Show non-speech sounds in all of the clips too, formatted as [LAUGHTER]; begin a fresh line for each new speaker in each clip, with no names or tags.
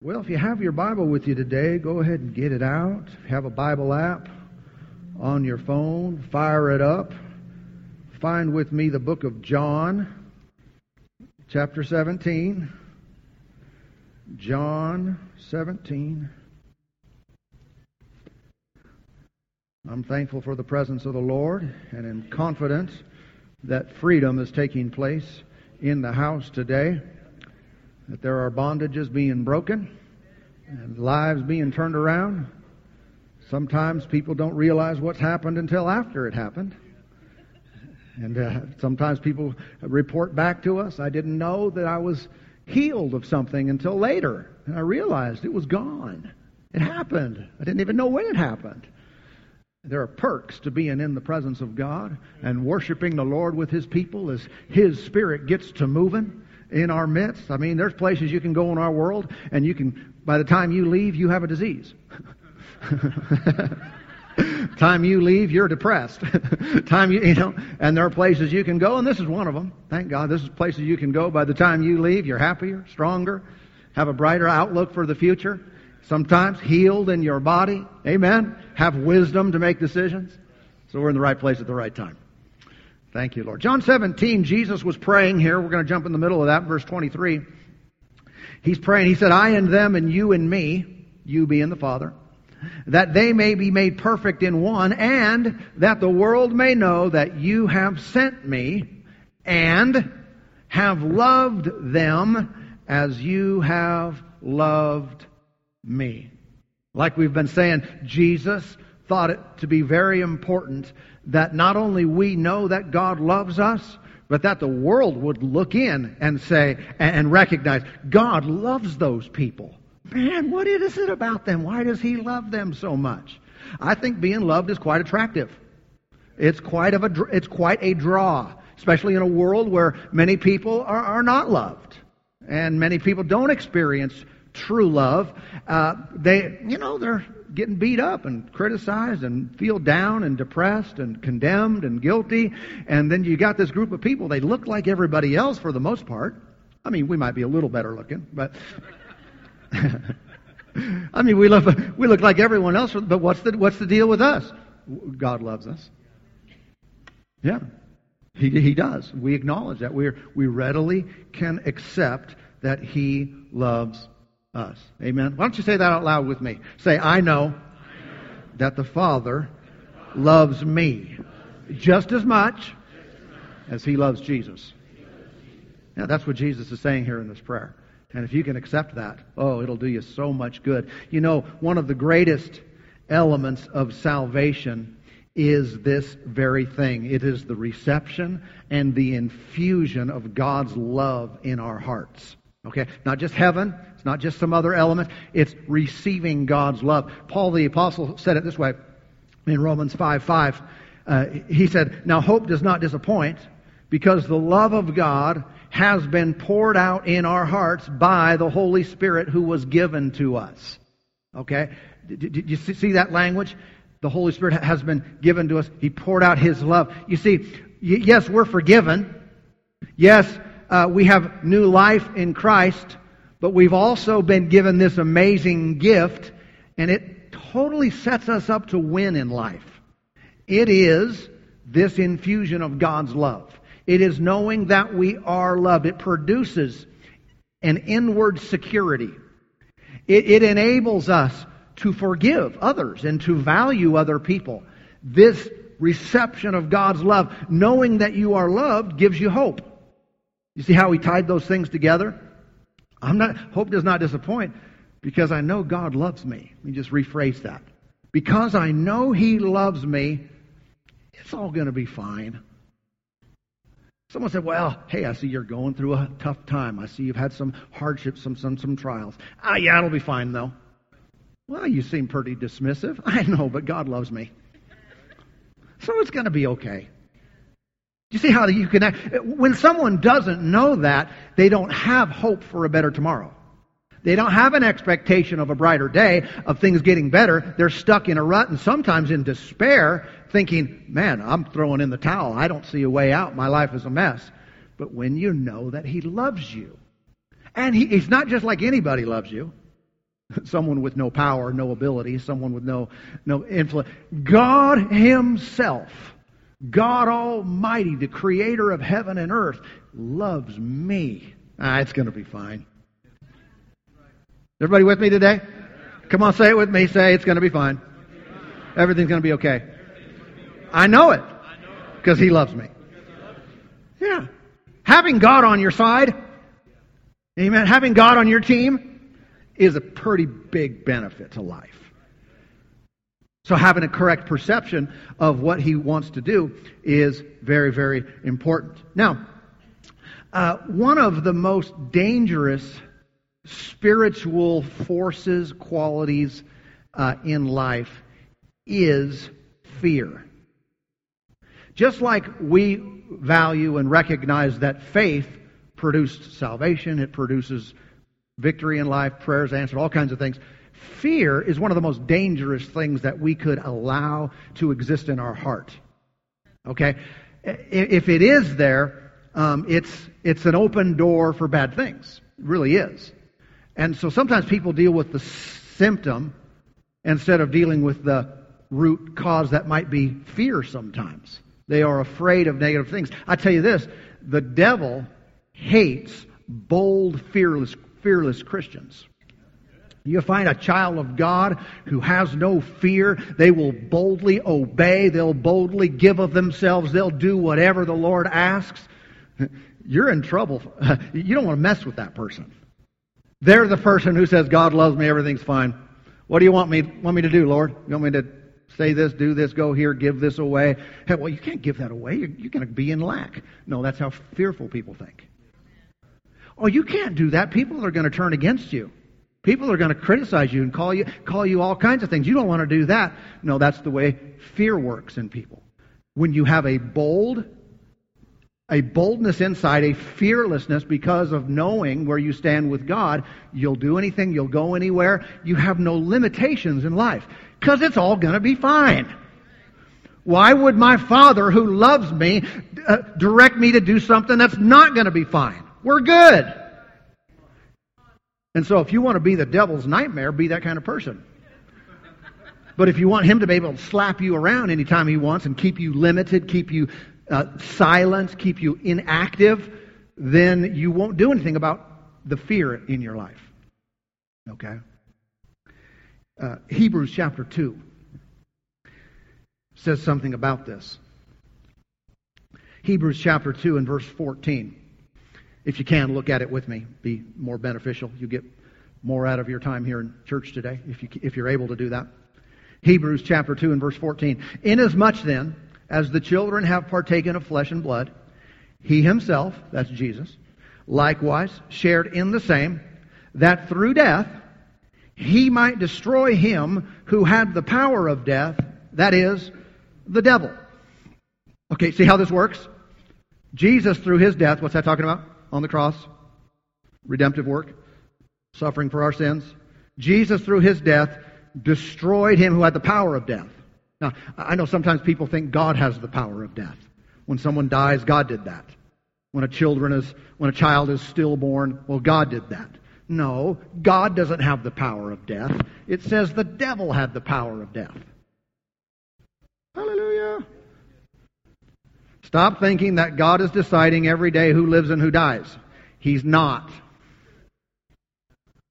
Well, if you have your Bible with you today, go ahead and get it out. If you have a Bible app on your phone, fire it up. Find with me the book of John, chapter 17. John 17. I'm thankful for the presence of the Lord and am confident that freedom is taking place in the house today that there are bondages being broken and lives being turned around. Sometimes people don't realize what's happened until after it happened. And uh, sometimes people report back to us, I didn't know that I was healed of something until later. And I realized it was gone. It happened. I didn't even know when it happened. There are perks to being in the presence of God and worshiping the Lord with His people as His Spirit gets to moving in our midst. I mean, there's places you can go in our world, and you can, by the time you leave, you have a disease. [LAUGHS] time you leave, you're depressed. [LAUGHS] time you, you know, and there are places you can go, and this is one of them. Thank God, this is places you can go. By the time you leave, you're happier, stronger, have a brighter outlook for the future. Sometimes healed in your body. Amen. Have wisdom to make decisions. So we're in the right place at the right time. Thank you, Lord. John 17, Jesus was praying here. We're going to jump in the middle of that, verse 23. He's praying. He said, I and them and you and me, you being the Father, that they may be made perfect in one, and that the world may know that you have sent me and have loved them as you have loved me. Like we've been saying, Jesus thought it to be very important that not only we know that God loves us, but that the world would look in and say, and recognize, God loves those people. Man, what is it about them? Why does He love them so much? I think being loved is quite attractive. It's quite of a, it's quite a draw, especially in a world where many people are, are not loved. And many people don't experience true love. Uh, they, you know, they're getting beat up and criticized and feel down and depressed and condemned and guilty. And then you got this group of people, they look like everybody else for the most part. I mean, we might be a little better looking, but. [LAUGHS] I mean, we look, we look like everyone else, but what's the, what's the deal with us? God loves us. Yeah. He, he does. We acknowledge that. we we readily can accept that He loves us. Amen. Why don't you say that out loud with me? Say, I know that the Father loves me just as much as he loves Jesus. Yeah, that's what Jesus is saying here in this prayer. And if you can accept that, oh, it'll do you so much good. You know, one of the greatest elements of salvation is this very thing. It is the reception and the infusion of God's love in our hearts. Okay? Not just heaven, it's not just some other element, it's receiving God's love. Paul the Apostle said it this way in Romans 5 5. Uh, he said, Now hope does not disappoint because the love of God has been poured out in our hearts by the Holy Spirit who was given to us. Okay? Did, you see that language? The Holy Spirit has been given to us. He poured out His love. You see, yes, we're forgiven. Yes, uh, we have new life in Christ, but we've also been given this amazing gift, and it totally sets us up to win in life. It is this infusion of God's love. It is knowing that we are loved. It produces an inward security. It, it enables us to forgive others and to value other people. This reception of God's love, knowing that you are loved, gives you hope. You see how he tied those things together? I'm not, hope does not disappoint because I know God loves me. Let me just rephrase that. Because I know he loves me, it's all going to be fine. Someone said, Well, hey, I see you're going through a tough time. I see you've had some hardships, some, some, some trials. Ah, yeah, it'll be fine, though. Well, you seem pretty dismissive. [LAUGHS] I know, but God loves me. So it's going to be okay. You see how you can act? When someone doesn't know that, they don't have hope for a better tomorrow. They don't have an expectation of a brighter day, of things getting better. They're stuck in a rut and sometimes in despair, thinking, man, I'm throwing in the towel. I don't see a way out. My life is a mess. But when you know that He loves you, and he, He's not just like anybody loves you, [LAUGHS] someone with no power, no ability, someone with no, no influence. God Himself, God Almighty, the creator of heaven and earth, loves me. Ah, it's going to be fine. Everybody with me today? Come on, say it with me. Say it's going to be fine. Everything's going to be okay. I know it because He loves me. Yeah. Having God on your side, amen, having God on your team is a pretty big benefit to life. So having a correct perception of what he wants to do is very, very important. Now, uh, one of the most dangerous spiritual forces, qualities uh, in life is fear. Just like we value and recognize that faith produced salvation, it produces victory in life, prayers answered, all kinds of things. Fear is one of the most dangerous things that we could allow to exist in our heart. Okay? If it is there, um, it's, it's an open door for bad things. It really is. And so sometimes people deal with the symptom instead of dealing with the root cause that might be fear sometimes. They are afraid of negative things. I tell you this the devil hates bold, fearless, fearless Christians. You find a child of God who has no fear. They will boldly obey. They'll boldly give of themselves. They'll do whatever the Lord asks. [LAUGHS] You're in trouble. [LAUGHS] You don't want to mess with that person. They're the person who says, God loves me, everything's fine. What do you want me, want me to do, Lord? You want me to say this, do this, go here, give this away? Hey, well, you can't give that away. You're, you're going to be in lack. No, that's how fearful people think. Oh, you can't do that. People are going to turn against you. People are going to criticize you and call you, call you all kinds of things. You don't want to do that. No, that's the way fear works in people. When you have a bold, a boldness inside, a fearlessness because of knowing where you stand with God. You'll do anything, you'll go anywhere. You have no limitations in life because it's all going to be fine. Why would my Father, who loves me, uh, direct me to do something that's not going to be fine? We're good. And so if you want to be the devil's nightmare, be that kind of person. But if you want him to be able to slap you around anytime he wants and keep you limited, keep you uh, silence, keep you inactive, then you won't do anything about the fear in your life. Okay? Uh, Hebrews chapter 2 says something about this. Hebrews chapter 2 and verse 14. If you can, look at it with me. Be more beneficial. You get more out of your time here in church today if, you, if you're able to do that. Hebrews chapter 2 and verse 14. Inasmuch then as the children have partaken of flesh and blood, he himself, that's Jesus, likewise shared in the same, that through death he might destroy him who had the power of death, that is, the devil. Okay, see how this works? Jesus, through his death, what's that talking about on the cross? Redemptive work, suffering for our sins. Jesus, through his death, destroyed him who had the power of death. Now, I know sometimes people think God has the power of death. When someone dies, God did that. When a children is when a child is stillborn, well, God did that. No, God doesn't have the power of death. It says the devil had the power of death. Stop thinking that God is deciding every day who lives and who dies. He's not.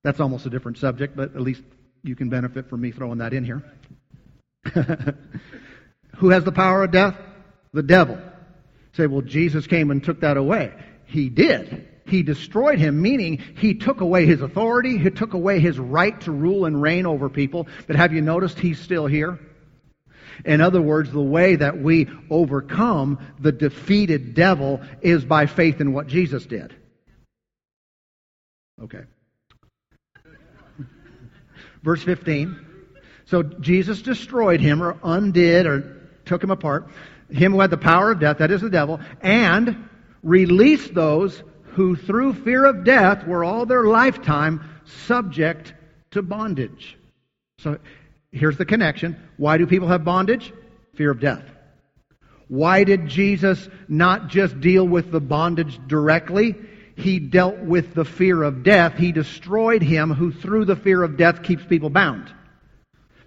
That's almost a different subject, but at least you can benefit from me throwing that in here. [LAUGHS] Who has the power of death? The devil. Say, well, Jesus came and took that away. He did. He destroyed him, meaning he took away his authority, he took away his right to rule and reign over people. But have you noticed he's still here? In other words, the way that we overcome the defeated devil is by faith in what Jesus did. Okay. Verse 15. So Jesus destroyed him or undid or took him apart. Him who had the power of death, that is the devil, and released those who through fear of death were all their lifetime subject to bondage. So here's the connection. Why do people have bondage? Fear of death. Why did Jesus not just deal with the bondage directly? he dealt with the fear of death. He destroyed him who through the fear of death keeps people bound.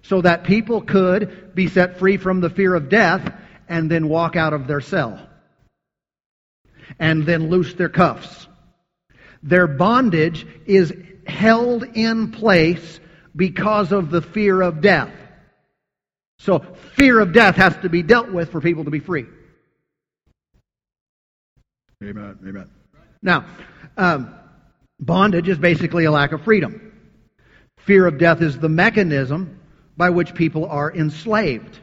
So that people could be set free from the fear of death and then walk out of their cell. And then loose their cuffs. Their bondage is held in place because of the fear of death. So fear of death has to be dealt with for people to be free. Amen. Amen. Now, um, bondage is basically a lack of freedom. Fear of death is the mechanism by which people are enslaved.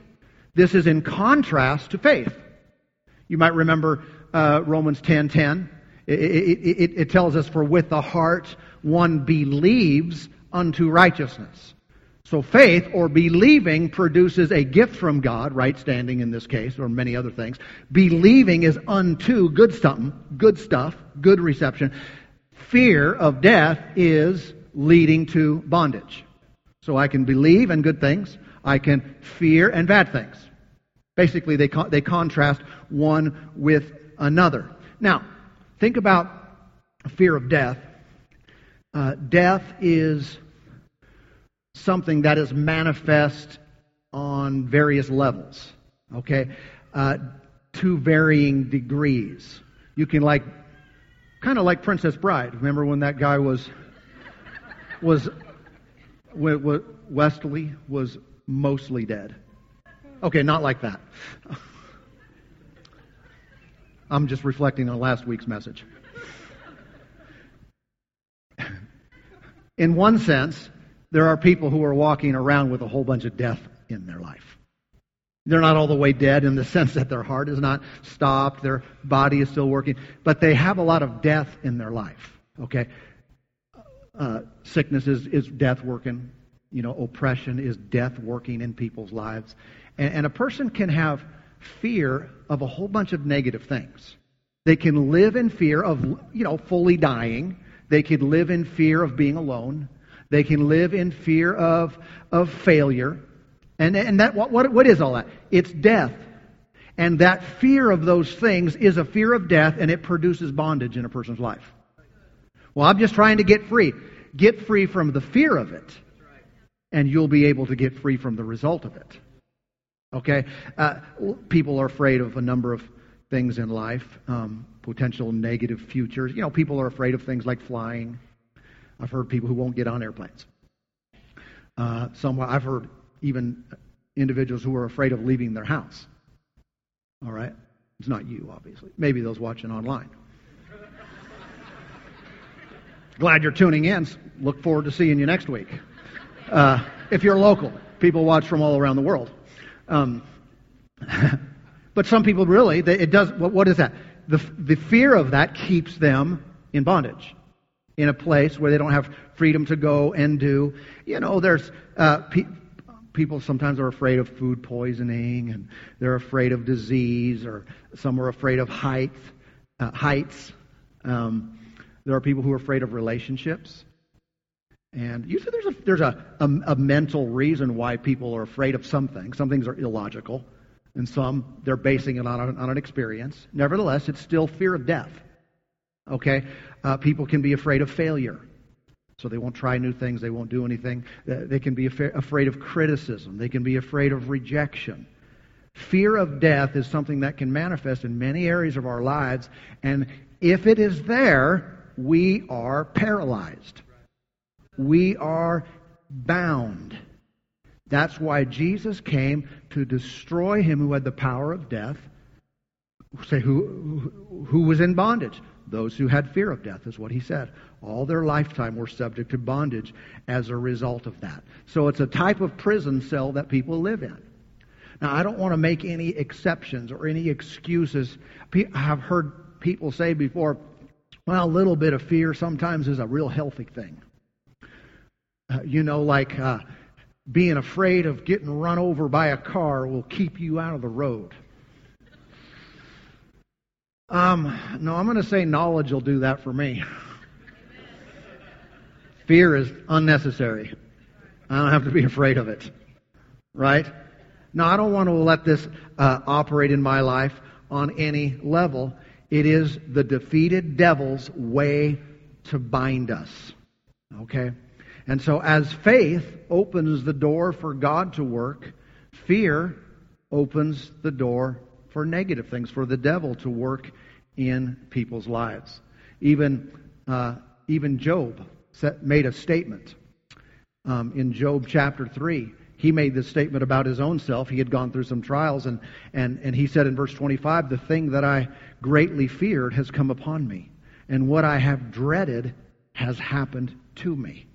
This is in contrast to faith. You might remember uh, Romans 10:10. 10, It, it, it, it tells us, "For with the heart one believes unto righteousness." So faith or believing produces a gift from God, right standing in this case, or many other things. Believing is unto good something, good stuff, good reception. Fear of death is leading to bondage. So I can believe in good things, I can fear and bad things. Basically, they, con- they contrast one with another. Now, think about fear of death. Uh, death is something that is manifest on various levels, okay, uh, to varying degrees. You can like, kind of like Princess Bride. Remember when that guy was, was, Westley was mostly dead. Okay, not like that. [LAUGHS] I'm just reflecting on last week's message. In one sense, there are people who are walking around with a whole bunch of death in their life. They're not all the way dead in the [LAUGHS] sense that their heart is not stopped, their body is still working, but they have a lot of death in their life. Okay? Uh, sickness is, is death working. You know, oppression is death working in people's lives. And, and a person can have fear of a whole bunch of negative things. They can live in fear of, you know, fully dying. They can live in fear of being alone. They can live in fear of, of failure. And, and that, what, what is all that? It's death. And that fear of those things is a fear of death, and it produces bondage in a person's life. Well, I'm just trying to get free. Get free from the fear of it, and you'll be able to get free from the result of it. Okay? Uh, people are afraid of a number of things in life, um, potential negative futures. You know, people are afraid of things like flying, I've heard people who won't get on airplanes. Uh, some, I've heard even individuals who are afraid of leaving their house. All right? It's not you, obviously. Maybe those watching online. Glad you're tuning in. Look forward to seeing you next week. Uh, if you're local, people watch from all around the world. Um, [LAUGHS] but some people really, they, it does. What, what is that? The, the fear of that keeps them in bondage in a place where they don't have freedom to go and do. You know, there's uh, pe- people sometimes are afraid of food poisoning, and they're afraid of disease, or some are afraid of height, uh, heights. Um, there are people who are afraid of relationships. And usually there's a, there's a, a, a mental reason why people are afraid of something. Some things are illogical, and some they're basing it on, on an experience. Nevertheless, it's still fear of death. Okay? Uh, people can be afraid of failure. So they won't try new things. They won't do anything. They can be afraid of criticism. They can be afraid of rejection. Fear of death is something that can manifest in many areas of our lives. And if it is there, we are paralyzed. We are bound. That's why Jesus came to destroy him who had the power of death. Say, who, who was in bondage? Those who had fear of death, is what he said. All their lifetime were subject to bondage as a result of that. So it's a type of prison cell that people live in. Now, I don't want to make any exceptions or any excuses. I have heard people say before, well, a little bit of fear sometimes is a real healthy thing. Uh, you know, like uh, being afraid of getting run over by a car will keep you out of the road. Um, no, I'm going to say knowledge will do that for me. Fear is unnecessary. I don't have to be afraid of it. Right? No, I don't want to let this uh, operate in my life on any level. It is the defeated devil's way to bind us. Okay? And so as faith opens the door for God to work, fear opens the door for negative things, for the devil to work in people's lives. Even, uh, even Job set, made a statement um, in Job chapter 3 he made this statement about his own self. He had gone through some trials, and, and, and he said in verse 25, The thing that I greatly feared has come upon me, and what I have dreaded has happened to me.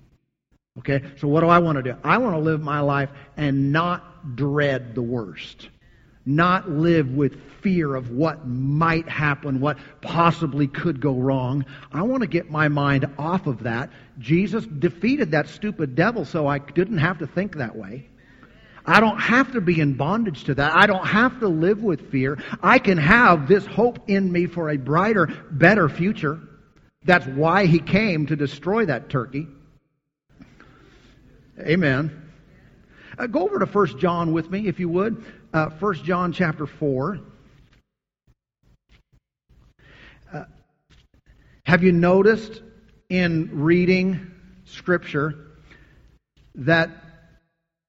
Okay, so what do I want to do? I want to live my life and not dread the worst. Not live with fear of what might happen, what possibly could go wrong. I want to get my mind off of that. Jesus defeated that stupid devil so I didn't have to think that way. I don't have to be in bondage to that. I don't have to live with fear. I can have this hope in me for a brighter, better future. That's why he came to destroy that turkey. Amen. Uh, go over to 1 John with me, if you would. Uh, 1 John chapter 4. Uh, have you noticed in reading Scripture that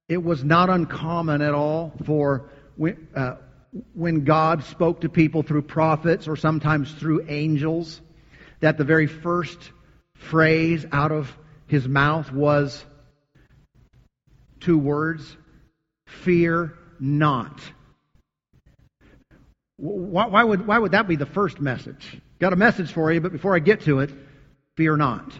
it was not uncommon at all for when, uh, when God spoke to people through prophets or sometimes through angels, that the very first phrase out of his mouth was two words fear not. Why, why, would, why would that be the first message? Got a message for you, but before I get to it, fear not.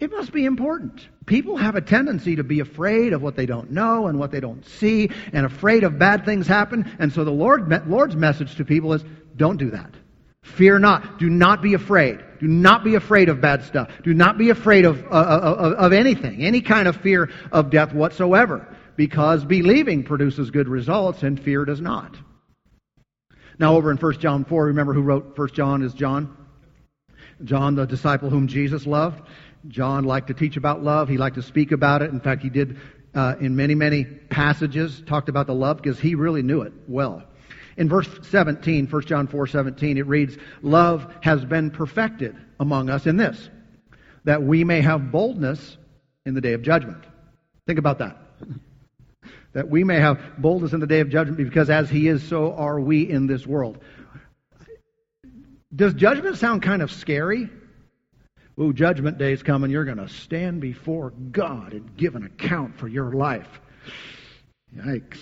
It must be important. People have a tendency to be afraid of what they don't know and what they don't see and afraid of bad things happen. And so the Lord, Lord's message to people is don't do that. Fear not. Do not be afraid. Do not be afraid of bad stuff. Do not be afraid of, uh, of, of anything, any kind of fear of death whatsoever, because believing produces good results and fear does not. Now, over in 1 John 4, remember who wrote 1 John is John? John, the disciple whom Jesus loved. John liked to teach about love. He liked to speak about it. In fact, he did uh, in many, many passages talked about the love because he really knew it well. In verse 17, 1 John 4 17, it reads, Love has been perfected among us in this, that we may have boldness in the day of judgment. Think about that. [LAUGHS] that we may have boldness in the day of judgment because as he is, so are we in this world. Does judgment sound kind of scary? Ooh, judgment day is coming. You're going to stand before God and give an account for your life. Yikes.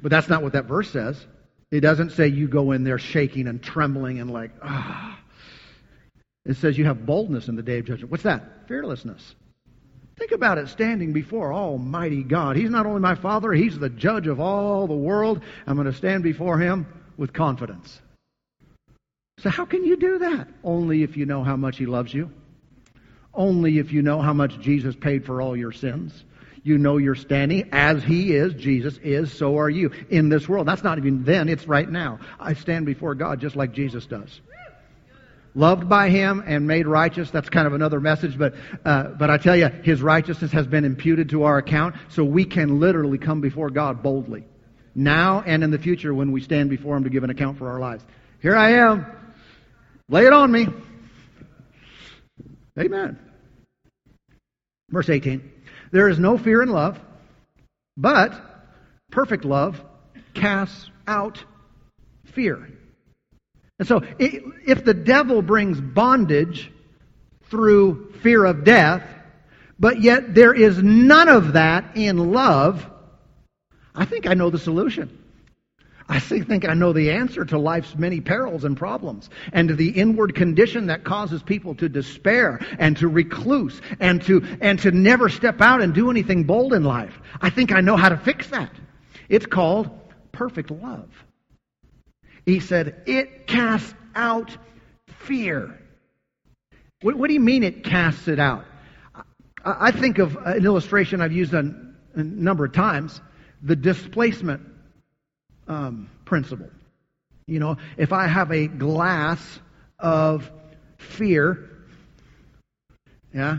But that's not what that verse says. It doesn't say you go in there shaking and trembling and like, ah. It says you have boldness in the day of judgment. What's that? Fearlessness. Think about it standing before Almighty God. He's not only my Father, He's the judge of all the world. I'm going to stand before Him with confidence. So, how can you do that? Only if you know how much He loves you only if you know how much Jesus paid for all your sins. You know you're standing as He is, Jesus is, so are you in this world. That's not even then, it's right now. I stand before God just like Jesus does. Loved by Him and made righteous. That's kind of another message, but, uh, but I tell you, His righteousness has been imputed to our account, so we can literally come before God boldly. Now and in the future when we stand before Him to give an account for our lives. Here I am. Lay it on me. Amen. Verse 18. There is no fear in love, but perfect love casts out fear. And so, if the devil brings bondage through fear of death, but yet there is none of that in love, I think I know the solution. I think I know the answer to life's many perils and problems and to the inward condition that causes people to despair and to recluse and to, and to never step out and do anything bold in life. I think I know how to fix that. It's called perfect love. He said, it casts out fear. What, what do you mean it casts it out? I, I think of an illustration I've used a, a number of times the displacement um, principle. You know, if I have a glass of fear, yeah,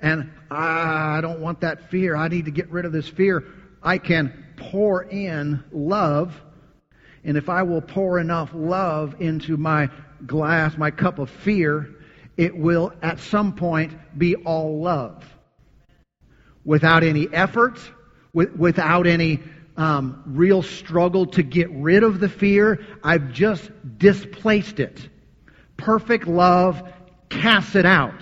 and I don't want that fear, I need to get rid of this fear, I can pour in love. And if I will pour enough love into my glass, my cup of fear, it will at some point be all love. Without any effort, with, without any um, real struggle to get rid of the fear, I've just displaced it. Perfect love casts it out.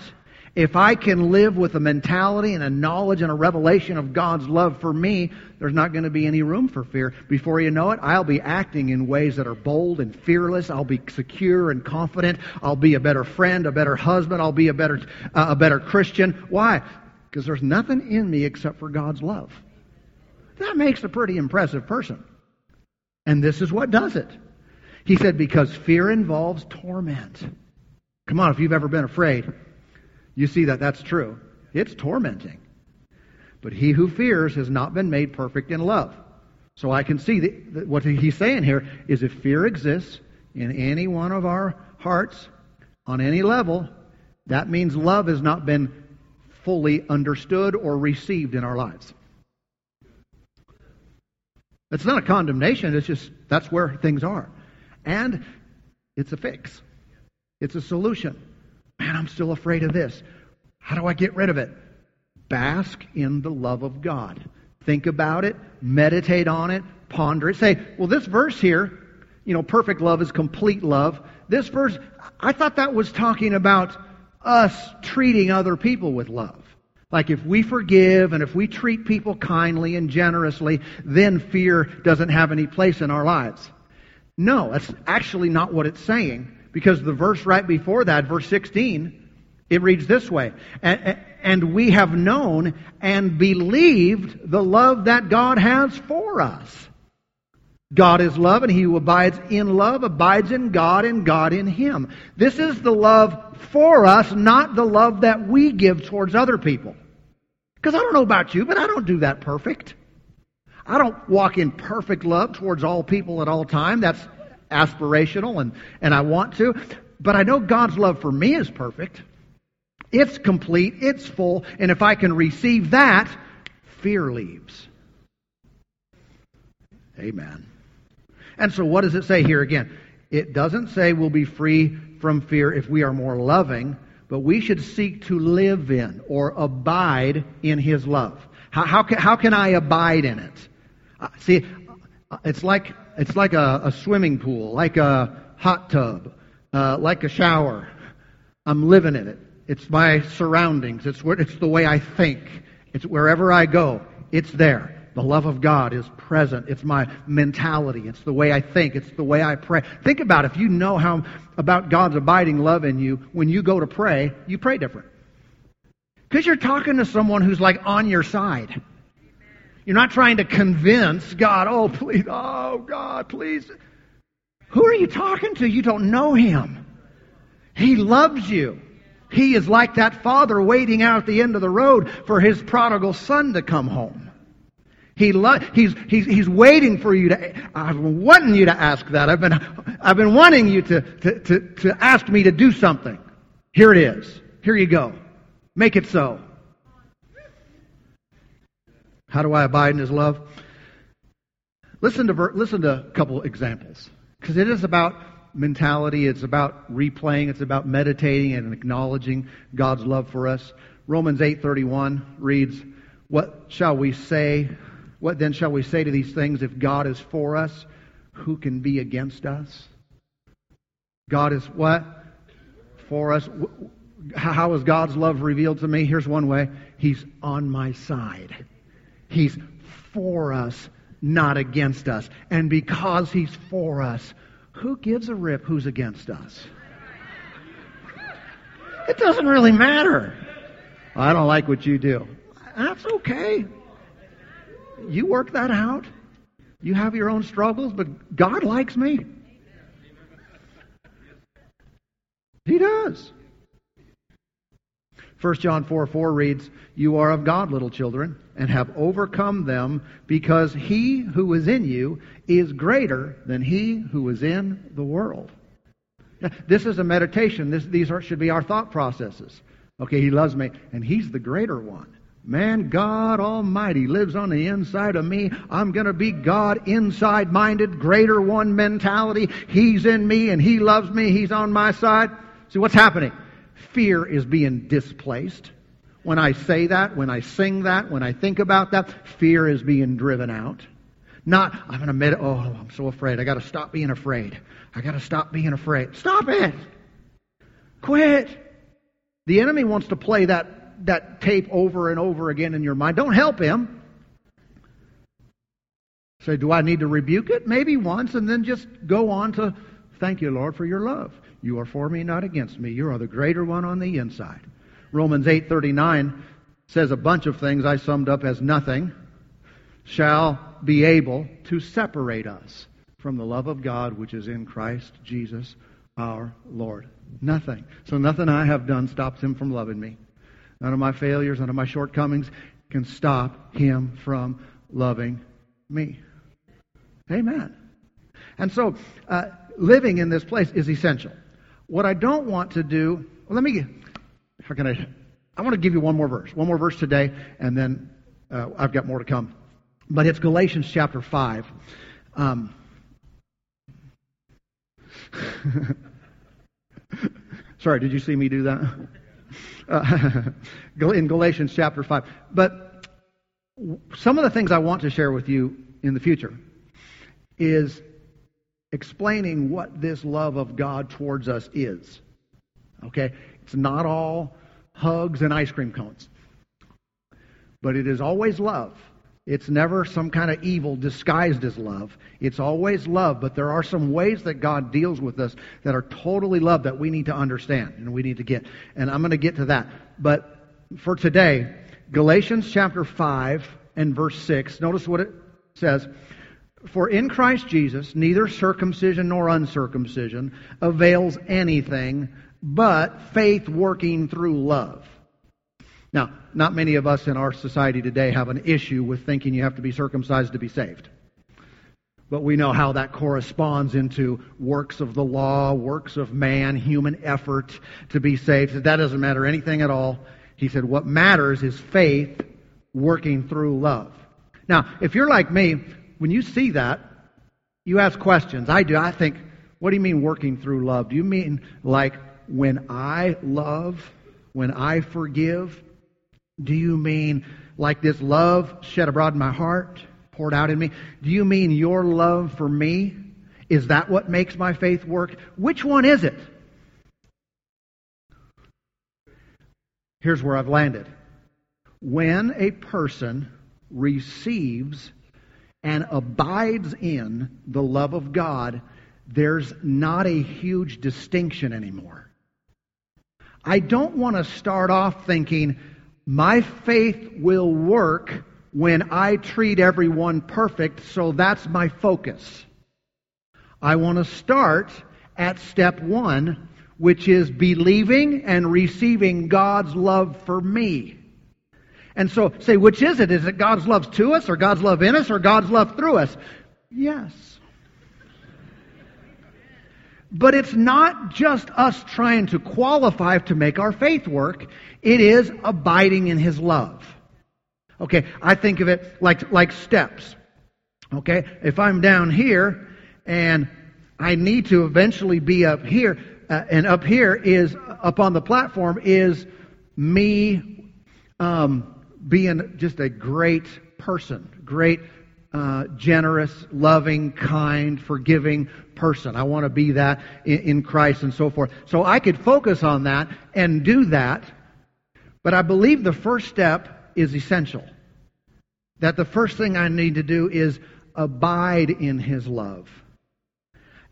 If I can live with a mentality and a knowledge and a revelation of God's love for me, there's not going to be any room for fear. Before you know it, I'll be acting in ways that are bold and fearless. I'll be secure and confident. I'll be a better friend, a better husband. I'll be a better, uh, a better Christian. Why? Because there's nothing in me except for God's love. That makes a pretty impressive person. And this is what does it. He said, because fear involves torment. Come on, if you've ever been afraid, you see that that's true. It's tormenting. But he who fears has not been made perfect in love. So I can see that what he's saying here is if fear exists in any one of our hearts on any level, that means love has not been fully understood or received in our lives. It's not a condemnation, it's just that's where things are. And it's a fix, it's a solution. Man, I'm still afraid of this. How do I get rid of it? Bask in the love of God. Think about it, meditate on it, ponder it. Say, well, this verse here, you know, perfect love is complete love. This verse, I thought that was talking about us treating other people with love. Like if we forgive and if we treat people kindly and generously, then fear doesn't have any place in our lives. No, that's actually not what it's saying. Because the verse right before that, verse 16, it reads this way And we have known and believed the love that God has for us. God is love, and he who abides in love abides in God, and God in him. This is the love for us, not the love that we give towards other people. Because I don't know about you, but I don't do that perfect. I don't walk in perfect love towards all people at all time. That's aspirational and, and I want to. But I know God's love for me is perfect. It's complete, it's full, and if I can receive that, fear leaves. Amen. And so what does it say here again? It doesn't say we'll be free from fear if we are more loving, but we should seek to live in or abide in His love. How, how, can, how can I abide in it? Uh, see, it's like it's like a, a swimming pool, like a hot tub, uh, like a shower. I'm living in it. It's my surroundings. It's where, it's the way I think. It's wherever I go. It's there. The love of God is present. It's my mentality. It's the way I think. It's the way I pray. Think about it. if you know how about God's abiding love in you, when you go to pray, you pray different. Because you're talking to someone who's like on your side. You're not trying to convince God, oh, please, oh, God, please. Who are you talking to? You don't know Him. He loves you. He is like that father waiting out at the end of the road for his prodigal son to come home. He lo- he's, he's, he's waiting for you to, I've been wanting you to ask that. I've been, I've been wanting you to, to, to, to ask me to do something. Here it is. Here you go. Make it so. How do I abide in His love? Listen to, listen to a couple examples. Because it is about mentality. It's about replaying. It's about meditating and acknowledging God's love for us. Romans 8:31 reads, "What shall we say? What then shall we say to these things? If God is for us, who can be against us?" God is what? For us. How is God's love revealed to me? Here's one way. He's on my side. He's for us, not against us. And because He's for us, who gives a rip who's against us? It doesn't really matter. I don't like what you do. That's okay. You work that out. You have your own struggles, but God likes me. He does. 1 John 4 4 reads, You are of God, little children, and have overcome them, because he who is in you is greater than he who is in the world. Now, this is a meditation. This, these are, should be our thought processes. Okay, he loves me, and he's the greater one. Man, God Almighty lives on the inside of me. I'm going to be God inside minded, greater one mentality. He's in me and He loves me. He's on my side. See, what's happening? Fear is being displaced. When I say that, when I sing that, when I think about that, fear is being driven out. Not, I'm going to admit, Oh, I'm so afraid. I got to stop being afraid. I got to stop being afraid. Stop it. Quit. The enemy wants to play that that tape over and over again in your mind. Don't help him. Say, do I need to rebuke it? Maybe once, and then just go on to thank you, Lord, for your love. You are for me, not against me. You are the greater one on the inside. Romans 8:39 says a bunch of things I summed up as nothing shall be able to separate us from the love of God which is in Christ Jesus our Lord. Nothing. So nothing I have done stops him from loving me. None of my failures, none of my shortcomings can stop him from loving me. Amen. And so, uh, living in this place is essential. What I don't want to do, well, let me, how can I, I want to give you one more verse. One more verse today, and then uh, I've got more to come. But it's Galatians chapter 5. Um, [LAUGHS] Sorry, did you see me do that? Uh, [LAUGHS] in Galatians chapter 5. But some of the things I want to share with you in the future is explaining what this love of God towards us is. Okay? It's not all hugs and ice cream cones. But it is always love. It's never some kind of evil disguised as love. It's always love, but there are some ways that God deals with us that are totally love that we need to understand and we need to get. And I'm going to get to that. But for today, Galatians chapter 5 and verse 6, notice what it says. For in Christ Jesus, neither circumcision nor uncircumcision avails anything but faith working through love. Now, not many of us in our society today have an issue with thinking you have to be circumcised to be saved. But we know how that corresponds into works of the law, works of man, human effort to be saved. That doesn't matter anything at all. He said, what matters is faith working through love. Now, if you're like me, when you see that, you ask questions. I do. I think, what do you mean working through love? Do you mean like when I love, when I forgive, do you mean like this love shed abroad in my heart, poured out in me? Do you mean your love for me? Is that what makes my faith work? Which one is it? Here's where I've landed. When a person receives and abides in the love of God, there's not a huge distinction anymore. I don't want to start off thinking, my faith will work when I treat everyone perfect, so that's my focus. I want to start at step one, which is believing and receiving God's love for me. And so, say, which is it? Is it God's love to us, or God's love in us, or God's love through us? Yes. But it's not just us trying to qualify to make our faith work. It is abiding in His love. Okay, I think of it like, like steps. Okay, if I'm down here and I need to eventually be up here, uh, and up here is, up on the platform, is me um, being just a great person, great uh, generous, loving, kind, forgiving person. I want to be that in, Christ and so forth. So I could focus on that and do that, but I believe the first step is essential. That the first thing I need to do is abide in His love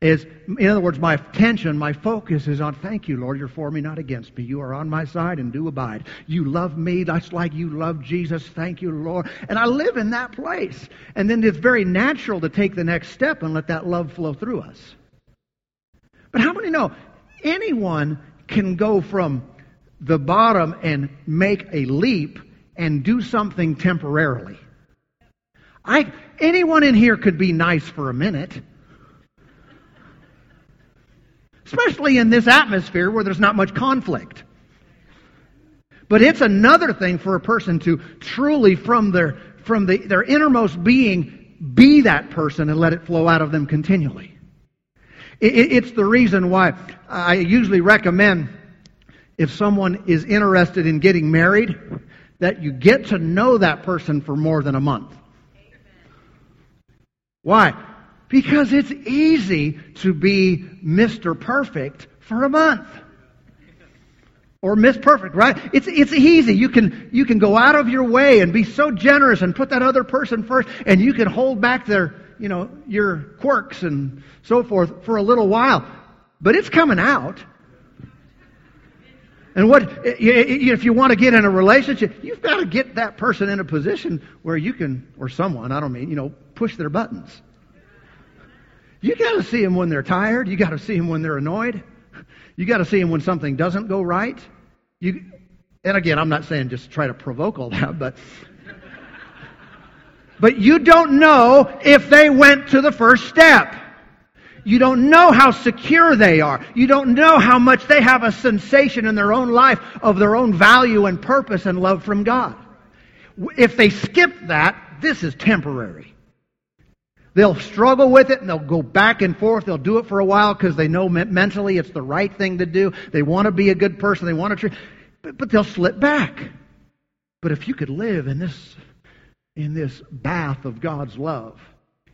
is, in other words, my attention, my focus is on, thank you, Lord, you're for me, not against me. You are on my side and do abide. You love me, that's like you love Jesus. Thank you, Lord. And I live in that place. And then it's very natural to take the next step and let that love flow through us. But how many know anyone can go from the bottom and make a leap and do something temporarily? I, anyone in here could be nice for a minute. Especially in this atmosphere where there's not much conflict. But it's another thing for a person to truly, from their, from the, their innermost being, be that person and let it flow out of them continually. It, it, it's the reason why I usually recommend if someone is interested in getting married, that you get to know that person for more than a month. Why? Because it's easy to be Mr. Perfect for a month. Or Miss Perfect, right? It's, it's easy. You can, you can go out of your way and be so generous and put that other person first and you can hold back their, you know, your quirks and so forth for a little while. But it's coming out. And what, if you want to get in a relationship, you've got to get that person in a position where you can, or someone, I don't mean, you know, push their buttons. You got to see them when they're tired. You got to see them when they're annoyed. You got to see them when something doesn't go right. You, and again, I'm not saying just try to provoke all that, but, but you don't know if they went to the first step. You don't know how secure they are. You don't know how much they have a sensation in their own life of their own value and purpose and love from God. If they skip that, this is temporary. They'll struggle with it and they'll go back and forth. They'll do it for a while because they know mentally it's the right thing to do. They want to be a good person. They want to treat, but, but they'll slip back. But if you could live in this, in this bath of God's love,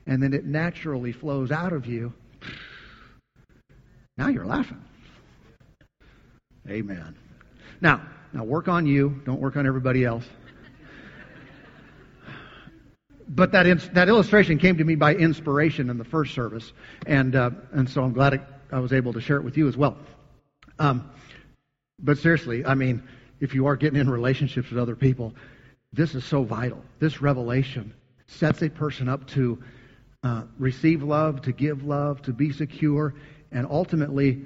and then it naturally flows out of you, now you're laughing. Amen. Now, now work on you. Don't work on everybody else. But that, that illustration came to me by inspiration in the first service, and, uh, and so I'm glad it, I was able to share it with you as well. Um, but seriously, I mean, if you are getting in relationships with other people, this is so vital. This revelation sets a person up to uh, receive love, to give love, to be secure, and ultimately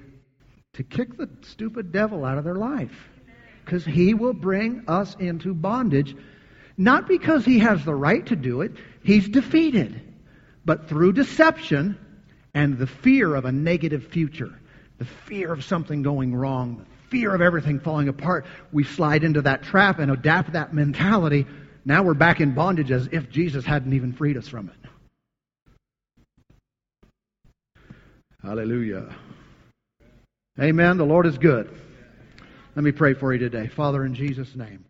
to kick the stupid devil out of their life. Because he will bring us into bondage, not because he has the right to do it, he's defeated, but through deception and the fear of a negative future, the fear of something going wrong, the fear of everything falling apart, we slide into that trap and adapt that mentality. Now we're back in bondage as if Jesus hadn't even freed us from it. Hallelujah. Amen. The Lord is good. Let me pray for you today. Father, in Jesus' name.